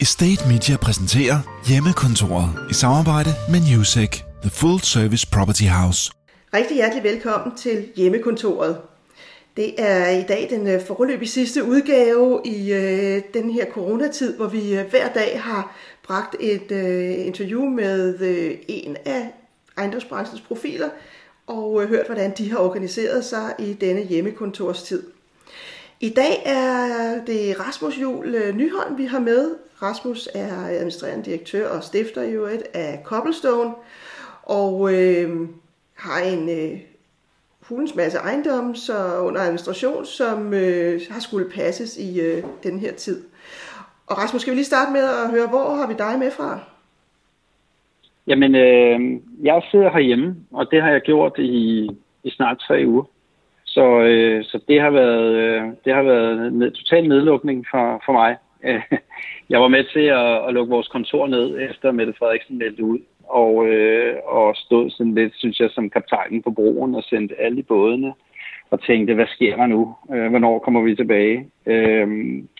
Estate Media præsenterer Hjemmekontoret i samarbejde med Newsec, The Full Service Property House. Rigtig hjertelig velkommen til Hjemmekontoret. Det er i dag den øh, forløbig sidste udgave i øh, den her coronatid, hvor vi øh, hver dag har bragt et øh, interview med øh, en af ejendomsbranchens profiler og øh, hørt, hvordan de har organiseret sig i denne hjemmekontorstid. I dag er det Rasmus Jul øh, Nyholm, vi har med. Rasmus er administrerende direktør og stifter i øvrigt af Cobblestone, og øh, har en øh, hulens masse ejendomme så under administration, som øh, har skulle passes i øh, den her tid. Og Rasmus, skal vi lige starte med at høre, hvor har vi dig med fra? Jamen, øh, jeg sidder herhjemme, og det har jeg gjort i, i snart tre uger. Så, øh, så det har været, øh, det har været en total nedlukning for, for mig. jeg var med til at, at lukke vores kontor ned, efter Mette Frederiksen meldte ud, og, øh, og stod sådan lidt, synes jeg, som kaptajnen på broen og sendte alle i bådene og tænkte, hvad sker der nu? Øh, hvornår kommer vi tilbage? Øh,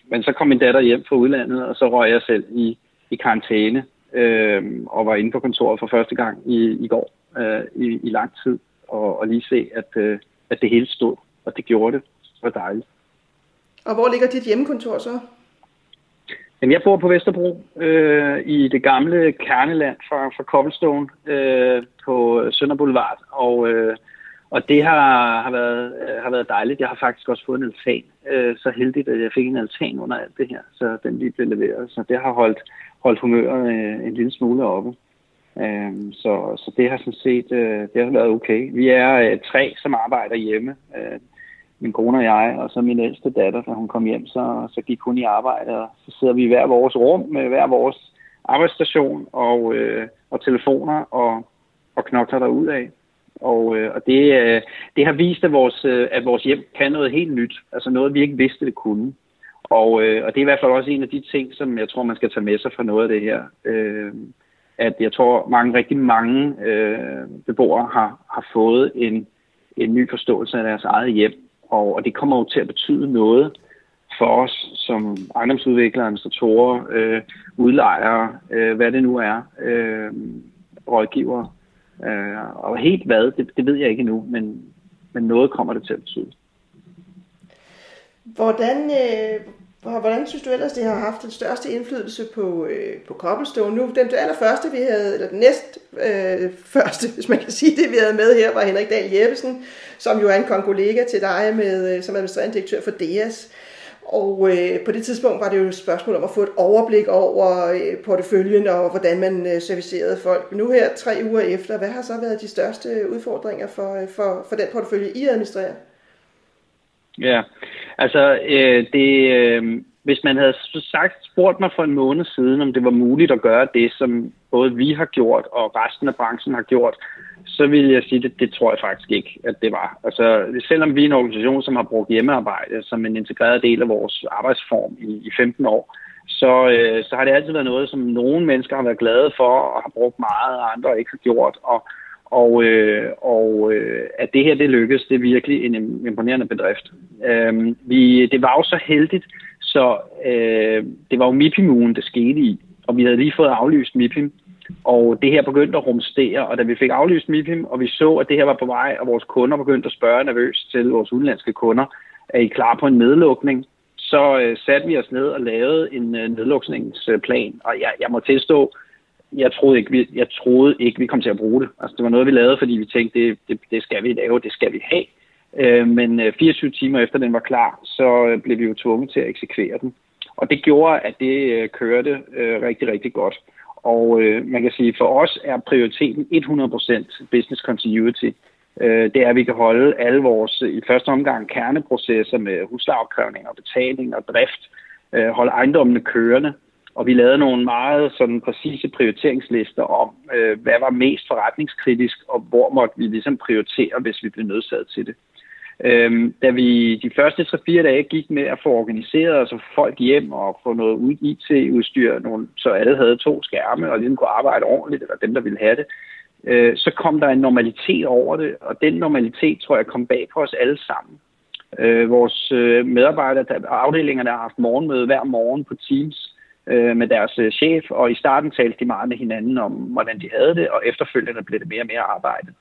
men så kom min datter hjem fra udlandet, og så røg jeg selv i, i karantæne øh, og var inde på kontoret for første gang i, i går øh, i, i lang tid, og, og lige se, at, øh, at det hele stod, og det gjorde det. Det var dejligt. Og hvor ligger dit hjemmekontor så? Jamen, jeg bor på Vesterbro, øh, i det gamle kerneland fra, fra Cobblestone øh, på Sønder Boulevard, og, øh, og det har, har, været, øh, har været dejligt. Jeg har faktisk også fået en altan, øh, så heldigt, at jeg fik en altan under alt det her, så den lige blev leveret. Så det har holdt, holdt humøret øh, en lille smule oppe. Øh, så, så det har sådan set øh, det har været okay. Vi er øh, tre, som arbejder hjemme. Øh, min kone og jeg, og så min ældste datter, da hun kom hjem, så, så gik hun i arbejde, og så sidder vi i hver vores rum med hver vores arbejdsstation og, øh, og telefoner og, og knokler der ud af. Og, øh, og det, øh, det har vist, at vores, øh, at vores hjem kan noget helt nyt, altså noget, vi ikke vidste, det kunne. Og, øh, og det er i hvert fald også en af de ting, som jeg tror, man skal tage med sig fra noget af det her. Øh, at jeg tror, mange, rigtig mange øh, beboere har, har fået en, en ny forståelse af deres eget hjem, og, og det kommer jo til at betyde noget for os som ejendomsudviklere, administratorer, øh, udlejere, øh, hvad det nu er, øh, rådgivere. Øh, og helt hvad, det, det ved jeg ikke endnu, men, men noget kommer det til at betyde. Hvordan, øh, hvordan synes du ellers, det har haft den største indflydelse på, øh, på Cobblestone? Nu, den allerførste, vi havde, eller den næst øh, første, hvis man kan sige det, vi havde med her, var Henrik Dahl Jeppesen, som jo er en kollega til dig med, øh, som administrerende direktør for DEAS. Og øh, på det tidspunkt var det jo et spørgsmål om at få et overblik over øh, porteføljen og hvordan man øh, servicerede folk. Men nu her, tre uger efter, hvad har så været de største udfordringer for, øh, for, for den portefølje, I administrerer? Ja, altså øh, det, øh, hvis man havde sagt, spurgt mig for en måned siden, om det var muligt at gøre det, som både vi har gjort og resten af branchen har gjort, så vil jeg sige, at det, det tror jeg faktisk ikke, at det var. Altså, selvom vi er en organisation, som har brugt hjemmearbejde som en integreret del af vores arbejdsform i, i 15 år, så, øh, så har det altid været noget, som nogle mennesker har været glade for og har brugt meget, og andre ikke har gjort. Og, og, øh, og øh, at det her det lykkes, det er virkelig en imponerende bedrift. Øh, vi, det var jo så heldigt, så øh, det var jo MIPIM-ugen, det skete i, og vi havde lige fået aflyst MIPIM, og det her begyndte at rumstere, og da vi fik aflyst MIPIM, og vi så, at det her var på vej, og vores kunder begyndte at spørge nervøst til vores udenlandske kunder, er I klar på en nedlukning? Så øh, satte vi os ned og lavede en øh, nedlukningsplan, og jeg, jeg må tilstå, jeg troede, ikke, vi, jeg troede ikke, vi kom til at bruge det. Altså, det var noget, vi lavede, fordi vi tænkte, det, det, det skal vi lave, det skal vi have. Øh, men øh, 24 timer efter den var klar, så øh, blev vi jo tvunget til at eksekvere den. Og det gjorde, at det øh, kørte øh, rigtig, rigtig godt. Og øh, man kan sige, for os er prioriteten 100% business continuity. Øh, det er, at vi kan holde alle vores, øh, i første omgang, kerneprocesser med huslejeopkrævning og betaling og drift, øh, holde ejendommene kørende. Og vi lavede nogle meget sådan præcise prioriteringslister om, øh, hvad var mest forretningskritisk, og hvor måtte vi ligesom prioritere, hvis vi blev nødsaget til det. Øhm, da vi de første 3-4 dage gik med at få organiseret os og folk hjem og få noget IT-udstyr, nogle, så alle havde to skærme og ligesom kunne arbejde ordentligt, eller dem, der ville have det, øh, så kom der en normalitet over det, og den normalitet tror jeg kom bag på os alle sammen. Øh, vores øh, medarbejdere, og afdelingerne har haft morgenmøde hver morgen på Teams, øh, med deres øh, chef, og i starten talte de meget med hinanden om, hvordan de havde det, og efterfølgende blev det mere og mere arbejde.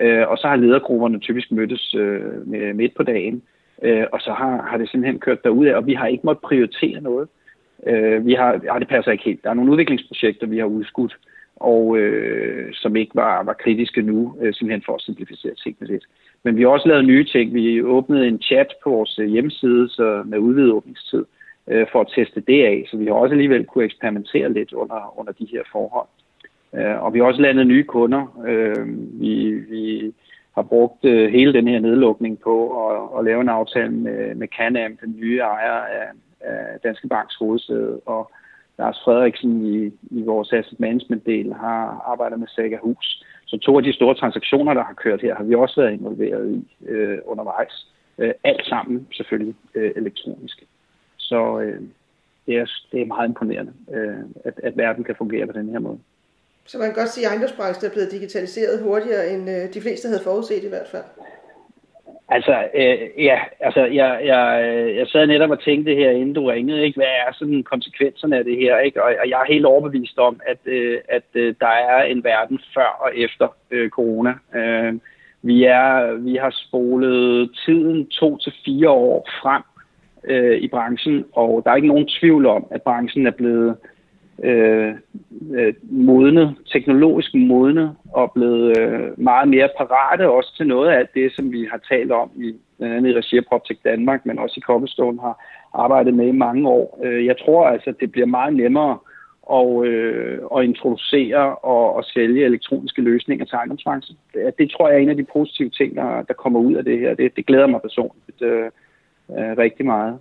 Øh, og så har ledergrupperne typisk mødtes øh, midt på dagen, øh, og så har, har det simpelthen kørt derudad, og vi har ikke måttet prioritere noget. Øh, vi har, ja, det passer ikke helt. Der er nogle udviklingsprojekter, vi har udskudt, og øh, som ikke var, var kritiske nu, øh, simpelthen for at simplificere tingene lidt. Men vi har også lavet nye ting. Vi åbnede en chat på vores øh, hjemmeside så med udvidet åbningstid øh, Øh, for at teste det af, så vi har også alligevel kunne eksperimentere lidt under, under de her forhold. Øh, og vi har også landet nye kunder. Øh, vi, vi har brugt øh, hele den her nedlukning på at, at lave en aftale med, med Canam, den nye ejer af, af Danske Banks hovedsæde, og Lars Frederiksen i, i vores asset management del har arbejdet med Saga Hus. Så to af de store transaktioner, der har kørt her, har vi også været involveret i øh, undervejs. Øh, alt sammen selvfølgelig øh, elektronisk. Så øh, det, er, det er meget imponerende, øh, at, at verden kan fungere på den her måde. Så man kan godt sige, at ejendomsbranchen er blevet digitaliseret hurtigere, end øh, de fleste havde forudset i hvert fald. Altså, øh, ja, altså, jeg, jeg, jeg sad netop og tænkte her, inden du ringede, ikke, hvad er sådan konsekvenserne af det her, ikke? Og, og jeg er helt overbevist om, at, øh, at øh, der er en verden før og efter øh, corona. Øh, vi, er, vi har spolet tiden to til fire år frem øh, i branchen, og der er ikke nogen tvivl om, at branchen er blevet øh, øh, modnet, teknologisk modnet, og blevet øh, meget mere parate også til noget af det, som vi har talt om i blandt andet i regi af PropTech Danmark, men også i Cobblestone har arbejdet med i mange år. Øh, jeg tror altså, at det bliver meget nemmere at, øh, at introducere og og sælge elektroniske løsninger til ejendomsbranchen. Det, det tror jeg er en af de positive ting, der, der kommer ud af det her. Det, det glæder mig personligt øh, øh, rigtig meget.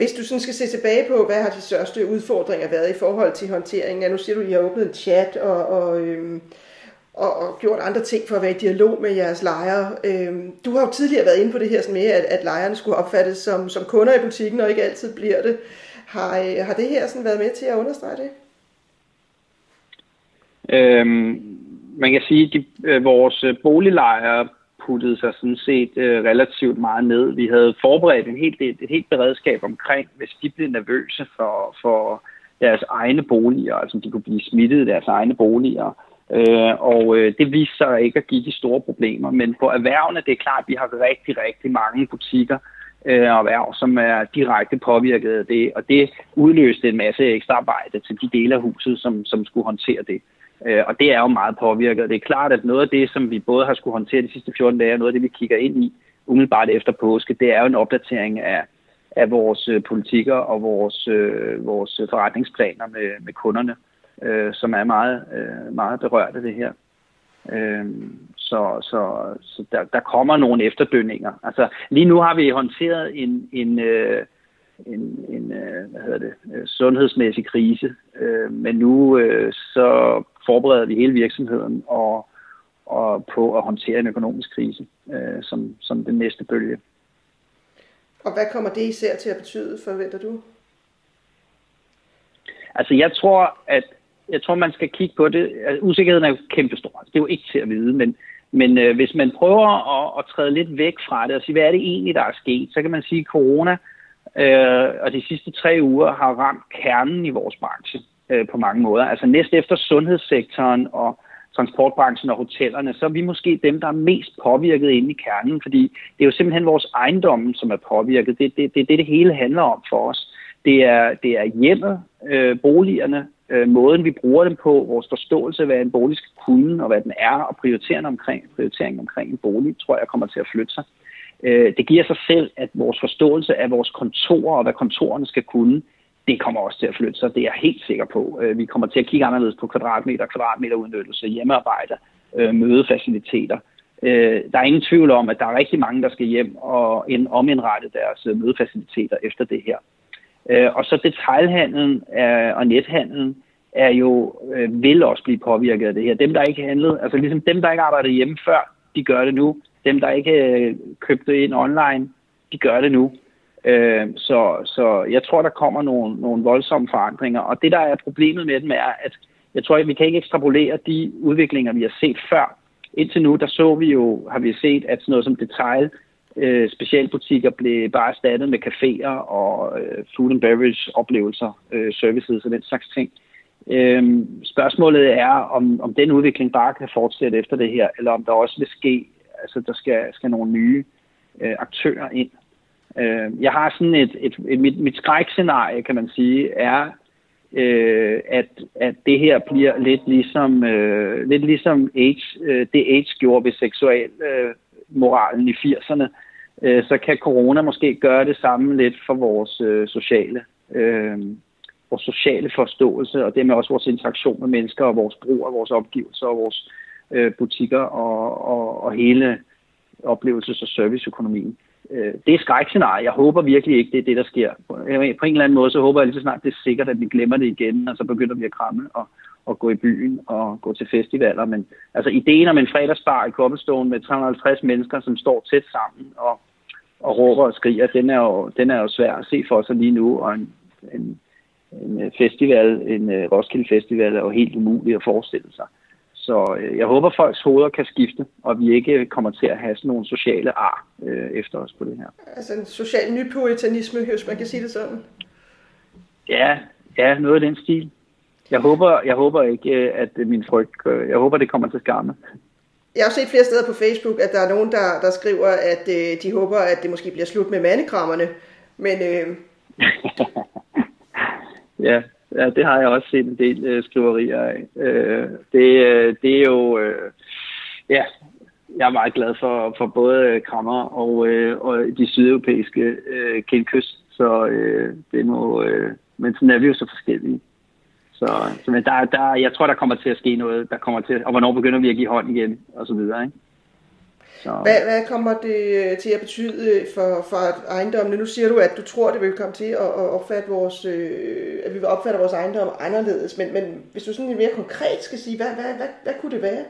Hvis du sådan skal se tilbage på, hvad har de største udfordringer været i forhold til håndteringen? Ja, nu siger du, at I har åbnet en chat og, og, øhm, og, og gjort andre ting for at være i dialog med jeres lejere. Øhm, du har jo tidligere været inde på det her sådan med, at, at lejerne skulle opfattes som, som kunder i butikken, og ikke altid bliver det. Har, øh, har det her sådan været med til at understrege det? Øhm, man kan sige, at de, øh, vores boliglejere puttede sig sådan set øh, relativt meget ned. Vi havde forberedt en helt, et, et helt beredskab omkring, hvis de blev nervøse for, for deres egne boliger, altså de kunne blive smittet i deres egne boliger. Øh, og øh, det viste sig ikke at give de store problemer. Men på erhvervene, det er klart, at vi har rigtig, rigtig mange butikker øh, og erhverv, som er direkte påvirket af det. Og det udløste en masse ekstra arbejde til de dele af huset, som, som skulle håndtere det. Øh, og det er jo meget påvirket. Det er klart, at noget af det, som vi både har skulle håndtere de sidste 14 dage, og noget af det, vi kigger ind i umiddelbart efter påske, det er jo en opdatering af, af vores øh, politikker og vores, øh, vores forretningsplaner med, med kunderne, øh, som er meget, øh, meget berørt af det her. Øh, så så, så der, der kommer nogle efterdønninger. Altså, lige nu har vi håndteret en, en øh, en, en øh, hvad hedder det, øh, sundhedsmæssig krise. Øh, men nu øh, så forbereder vi hele virksomheden og, og på at håndtere en økonomisk krise som, som den næste bølge. Og hvad kommer det især til at betyde, forventer du? Altså jeg tror, at jeg tror, man skal kigge på det. Altså, usikkerheden er jo kæmpestor. Det er jo ikke til at vide, men, men øh, hvis man prøver at, at træde lidt væk fra det og sige, hvad er det egentlig, der er sket, så kan man sige, at corona øh, og de sidste tre uger har ramt kernen i vores branche øh, på mange måder. Altså næst efter sundhedssektoren og transportbranchen og hotellerne, så er vi måske dem, der er mest påvirket inde i kernen, fordi det er jo simpelthen vores ejendomme, som er påvirket. Det er det, det, det, det hele handler om for os. Det er, det er hjemmet, øh, boligerne, øh, måden vi bruger dem på, vores forståelse af, hvad en bolig skal kunne, og hvad den er, og prioriteringen omkring, prioriteringen omkring en bolig, tror jeg kommer til at flytte sig. Øh, det giver sig selv, at vores forståelse af vores kontorer og hvad kontorerne skal kunne, det kommer også til at flytte sig. Det er jeg helt sikker på. Øh, vi kommer til at kigge anderledes på kvadratmeter, kvadratmeter udnyttelse, hjemmearbejde, øh, mødefaciliteter. Øh, der er ingen tvivl om, at der er rigtig mange, der skal hjem og omindrette deres mødefaciliteter efter det her. Og så detaljhandlen og nethandlen er jo, vil også blive påvirket af det her. Dem, der ikke handlede, altså ligesom dem, der ikke arbejdede hjemme før, de gør det nu. Dem, der ikke købte ind online, de gør det nu. Øh, så, så jeg tror, der kommer nogle, nogle voldsomme forandringer. Og det, der er problemet med dem, er, at jeg tror, at vi kan ikke ekstrapolere de udviklinger, vi har set før. Indtil nu, der så vi jo, har vi set, at sådan noget som detail Øh, specialbutikker blev bare erstattet med caféer og øh, food and beverage oplevelser, øh, services og den slags ting. Øh, spørgsmålet er, om, om den udvikling bare kan fortsætte efter det her, eller om der også vil ske, altså der skal, skal nogle nye øh, aktører ind. Øh, jeg har sådan et, et, et mit, mit skrækscenarie, kan man sige, er, øh, at, at det her bliver lidt ligesom, øh, lidt ligesom AIDS, øh, det AIDS gjorde ved seksuel øh, moralen i 80'erne, øh, så kan corona måske gøre det samme lidt for vores øh, sociale øh, vores sociale forståelse, og dermed også vores interaktion med mennesker, og vores brug af vores opgivelser, og vores øh, butikker, og, og, og hele oplevelses- og serviceøkonomien. Øh, det er skrækscenarie. Jeg håber virkelig ikke, det er det, der sker. Øh, på en eller anden måde, så håber jeg lige så snart, det er sikkert, at vi glemmer det igen, og så begynder vi at kramme og, og gå i byen og gå til festivaler. Men altså ideen om en fredagsbar i Cobblestone med 350 mennesker, som står tæt sammen og, og råber og skriger, den er, jo, den er jo svær at se for sig lige nu, og en, en, en festival, en øh, Roskilde Festival er jo helt umuligt at forestille sig. Så øh, jeg håber, folks hoveder kan skifte, og vi ikke kommer til at have sådan nogle sociale ar øh, efter os på det her. Altså en social nypuritanisme, hvis man kan sige det sådan. Ja, ja, noget af den stil. Jeg håber, jeg håber ikke, øh, at min frygt, jeg håber, det kommer til skamme. Jeg har set flere steder på Facebook, at der er nogen, der, der skriver, at øh, de håber, at det måske bliver slut med mandekrammerne. Men øh... ja, Ja, det har jeg også set en del øh, skriverier af. Øh, det, øh, det er jo... Øh, ja, jeg er meget glad for, for både Krammer og, øh, og de sydeuropæiske øh, kindkyst, så øh, det må... Øh, men sådan er vi jo så forskellige. Så, så men der, der, jeg tror, der kommer til at ske noget, der kommer til, og hvornår begynder vi at give hånd igen, og så videre, ikke? Så. Hvad, hvad kommer det øh, til at betyde for, for ejendommene? Nu siger du, at du tror, det vil komme til at, opfatte vores, øh, at vi vil opfatte vores ejendom anderledes, men, men hvis du sådan mere konkret skal sige, hvad, hvad, hvad, hvad kunne det være?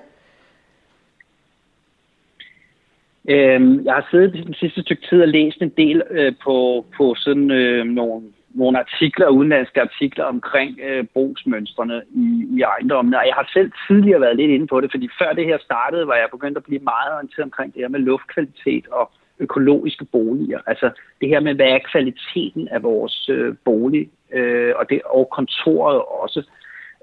Øhm, jeg har siddet den sidste stykke tid og læst en del øh, på, på sådan øh, nogle nogle artikler, udenlandske artikler omkring øh, brugsmønstrene i, i ejendommene. Og jeg har selv tidligere været lidt inde på det, fordi før det her startede, var jeg begyndt at blive meget orienteret omkring det her med luftkvalitet og økologiske boliger. Altså det her med, hvad er kvaliteten af vores øh, bolig, øh, og, det, og kontoret også.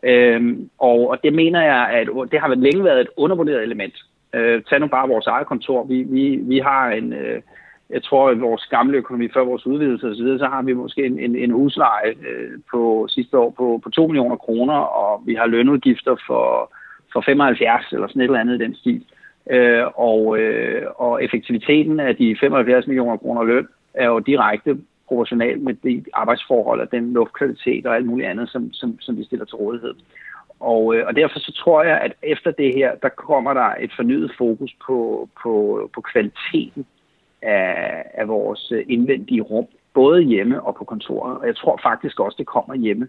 Øhm, og, og det mener jeg, at det har længe været et undervurderet element. Øh, tag nu bare vores eget kontor. Vi, vi, vi har en... Øh, jeg tror, at vores gamle økonomi, før vores udvidelse osv., så har vi måske en, en, en husleje øh, på sidste år på, på 2 millioner kroner, og vi har lønudgifter for, for 75 eller sådan et eller andet i den stil. Øh, og, øh, og effektiviteten af de 75 millioner kroner løn er jo direkte proportional med de arbejdsforhold og den luftkvalitet og alt muligt andet, som, som, som vi stiller til rådighed. Og, øh, og derfor så tror jeg, at efter det her, der kommer der et fornyet fokus på, på, på kvaliteten af, af vores indvendige rum, både hjemme og på kontoret. Og jeg tror faktisk også, det kommer hjemme.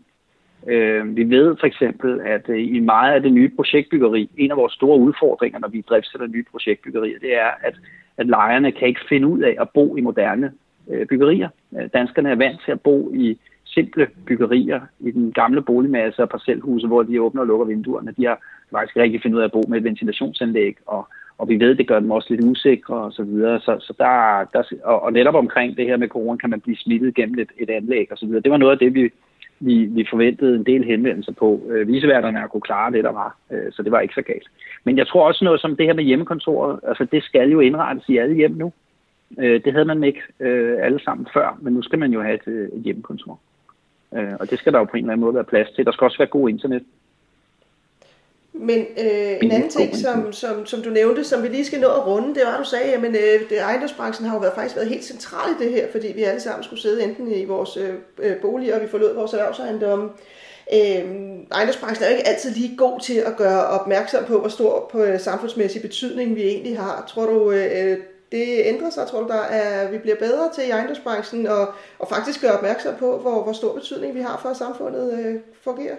Øh, vi ved for eksempel, at øh, i meget af det nye projektbyggeri, en af vores store udfordringer, når vi driftsætter nye projektbyggerier, det er, at, at lejerne kan ikke finde ud af at bo i moderne øh, byggerier. Øh, danskerne er vant til at bo i simple byggerier i den gamle boligmasse og parcelhuse, hvor de åbner og lukker vinduerne. De har faktisk ikke rigtig finde ud af at bo med et ventilationsanlæg og, og vi ved, det gør dem også lidt usikre og så videre. Så, så der, der, og, og netop omkring det her med corona, kan man blive smittet gennem et, et anlæg og så videre. Det var noget af det, vi, vi, vi forventede en del henvendelser på. Øh, viseværterne at kunne klare det, der var, øh, så det var ikke så galt. Men jeg tror også noget som det her med hjemmekontoret, altså det skal jo indrettes i alle hjem nu. Øh, det havde man ikke øh, alle sammen før, men nu skal man jo have et, øh, et hjemmekontor. Øh, og det skal der jo på en eller anden måde være plads til. Der skal også være god internet. Men øh, en anden ting, som, som, som du nævnte, som vi lige skal nå at runde, det var, at du sagde, at øh, det, ejendomsbranchen har jo været, faktisk været helt central i det her, fordi vi alle sammen skulle sidde enten i vores øh, øh boliger, og vi forlod vores erhvervsejendomme. Øh, ejendomsbranchen er jo ikke altid lige god til at gøre opmærksom på, hvor stor på øh, samfundsmæssig betydning vi egentlig har. Tror du, øh, det ændrer sig? Tror du, der er, vi bliver bedre til i ejendomsbranchen og, og faktisk gøre opmærksom på, hvor, hvor stor betydning vi har for, at samfundet øh, fungerer?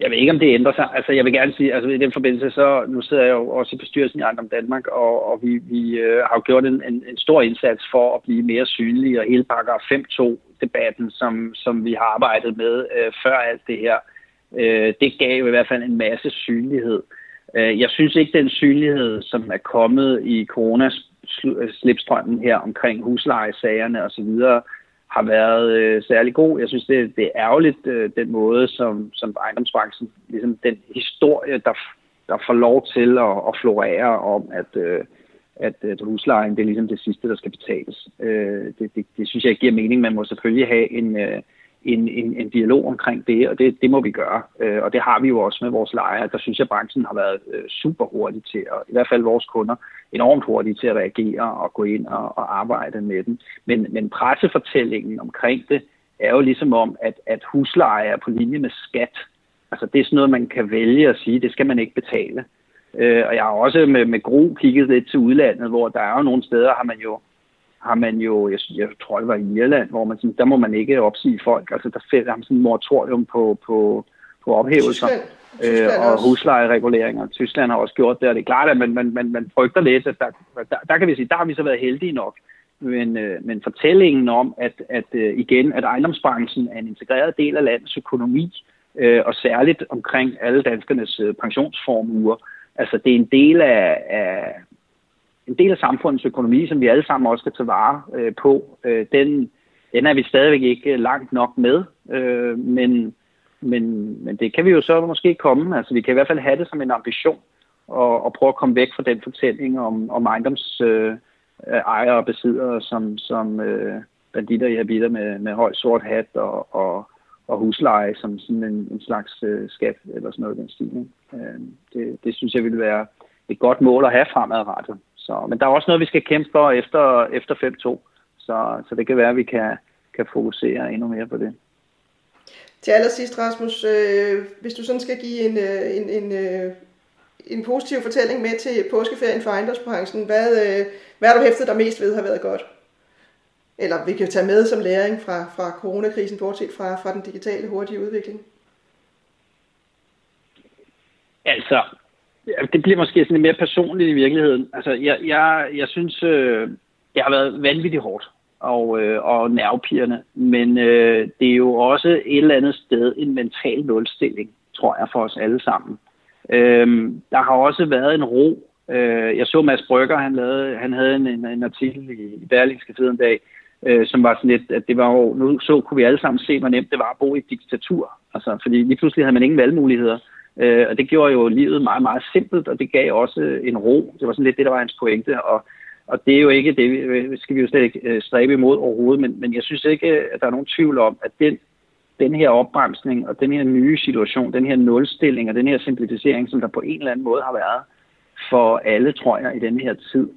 Jeg ved ikke, om det ændrer sig. Altså, jeg vil gerne sige, altså i den forbindelse, så nu sidder jeg jo også i bestyrelsen i Ejendom Danmark, og, og vi, vi øh, har gjort en, en, en stor indsats for at blive mere synlige, og hele paragraf 5.2-debatten, som, som vi har arbejdet med øh, før alt det her, øh, det gav jo i hvert fald en masse synlighed. Øh, jeg synes ikke, den synlighed, som er kommet i coronas slipstrømmen her omkring huslejesagerne osv., har været øh, særlig god. Jeg synes, det, det er ærgerligt, øh, den måde, som, som ejendomsbranchen, ligesom den historie, der, der får lov til at, at florere om, at, øh, at, at huslejen det er ligesom det sidste, der skal betales. Øh, det, det, det synes jeg ikke giver mening. Man må selvfølgelig have en, øh, en, en, en dialog omkring det, og det, det må vi gøre. Øh, og det har vi jo også med vores lejere. Der synes jeg, at branchen har været øh, super hurtig til, og i hvert fald vores kunder, enormt hurtige til at reagere og gå ind og, og arbejde med den. Men, men pressefortællingen omkring det er jo ligesom om, at, at husleje er på linje med skat. Altså det er sådan noget, man kan vælge at sige, det skal man ikke betale. Øh, og jeg har også med, med gro kigget lidt til udlandet, hvor der er jo nogle steder, har man jo har man jo, jeg, jeg tror det var i Irland, hvor man sådan, der må man ikke opsige folk. Altså der fælder man sådan en moratorium på, på, på ophævelser. Tyskland. øh, og huslejereguleringer. Tyskland har også gjort det, og det er klart, at man, man, man, man frygter lidt, at der, der, der, kan vi sige, der har vi så været heldige nok. Men, øh, men fortællingen om, at, at øh, igen, at ejendomsbranchen er en integreret del af landets økonomi, øh, og særligt omkring alle danskernes øh, pensionsformuer, altså det er en del af, af, en del af samfundets økonomi, som vi alle sammen også skal tage vare øh, på, øh, den, den er vi stadigvæk ikke langt nok med. Øh, men, men, men det kan vi jo så måske komme. Altså vi kan i hvert fald have det som en ambition og, og prøve at komme væk fra den fortælling om, om ejendoms øh, øh ejere og besiddere som, som øh, banditter i habiter med, med høj sort hat og, og, og husleje som sådan en, en slags øh, skat eller sådan noget den stil. Øh, det, det synes jeg ville være et godt mål at have fremadrettet. Så, men der er også noget, vi skal kæmpe for efter, efter 5-2. Så, så det kan være, at vi kan, kan fokusere endnu mere på det. Til allersidst, Rasmus, øh, hvis du sådan skal give en, øh, en, en, øh, en positiv fortælling med til påskeferien for ejendomsbranchen, hvad, øh, hvad har du hæftet dig mest ved har været godt? Eller vi kan tage med som læring fra, fra coronakrisen, bortset fra, fra den digitale hurtige udvikling? Altså, det bliver måske sådan lidt mere personligt i virkeligheden. Altså, jeg, jeg, jeg synes, øh, det har været vanvittigt hårdt og, øh, og nervepirrende, men øh, det er jo også et eller andet sted en mental nulstilling, tror jeg, for os alle sammen. Øh, der har også været en ro. Øh, jeg så Mads Brygger, han, lavede, han havde en, en, en artikel i, i Berlingske en dag, øh, som var sådan lidt, at det var jo, nu så kunne vi alle sammen se, hvor nemt det var at bo i et diktatur. Altså, fordi lige pludselig havde man ingen valgmuligheder. Øh, og det gjorde jo livet meget, meget simpelt, og det gav også en ro. Det var sådan lidt det, der var hans pointe, og, og det er jo ikke det, vi, øh, skal vi jo slet ikke øh, stræbe imod overhovedet, men, men jeg synes ikke, øh, at der er nogen tvivl om, at den, den her opbremsning og den her nye situation, den her nulstilling og den her simplificering, som der på en eller anden måde har været for alle, tror jeg, i den her tid,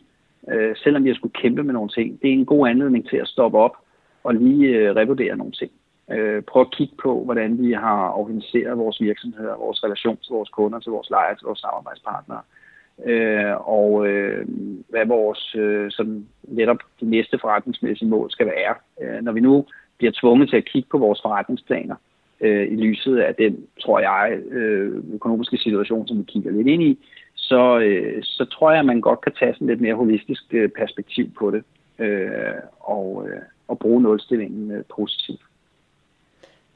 øh, selvom jeg skulle kæmpe med nogle ting, det er en god anledning til at stoppe op og lige øh, revurdere nogle ting øh, prøve at kigge på, hvordan vi har organiseret vores virksomheder, vores relation til vores kunder, til vores lejere, til vores samarbejdspartnere. Øh, og øh, hvad vores øh, sådan netop de næste forretningsmæssige mål skal være. Øh, når vi nu bliver tvunget til at kigge på vores forretningsplaner øh, i lyset af den, tror jeg, øh, økonomiske situation, som vi kigger lidt ind i, så, øh, så tror jeg, at man godt kan tage sådan lidt mere holistisk øh, perspektiv på det øh, og, øh, og bruge nulstillingen øh, positivt.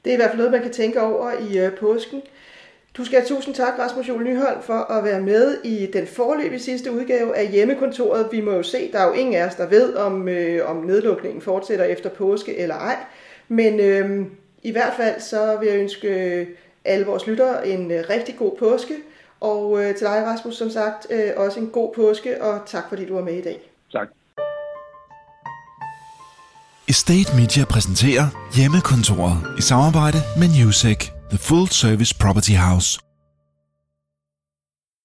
Det er i hvert fald noget, man kan tænke over i øh, påsken. Du skal have tusind tak, Rasmus Jule Nyholm, for at være med i den forløbige sidste udgave af hjemmekontoret. Vi må jo se, der er jo ingen af os, der ved, om, øh, om nedlukningen fortsætter efter påske eller ej. Men øh, i hvert fald så vil jeg ønske øh, alle vores lyttere en øh, rigtig god påske. Og øh, til dig, Rasmus, som sagt, øh, også en god påske, og tak fordi du var med i dag. Tak. Estate Media præsenterer Hjemmekontoret i samarbejde med Newsec, The Full Service Property House.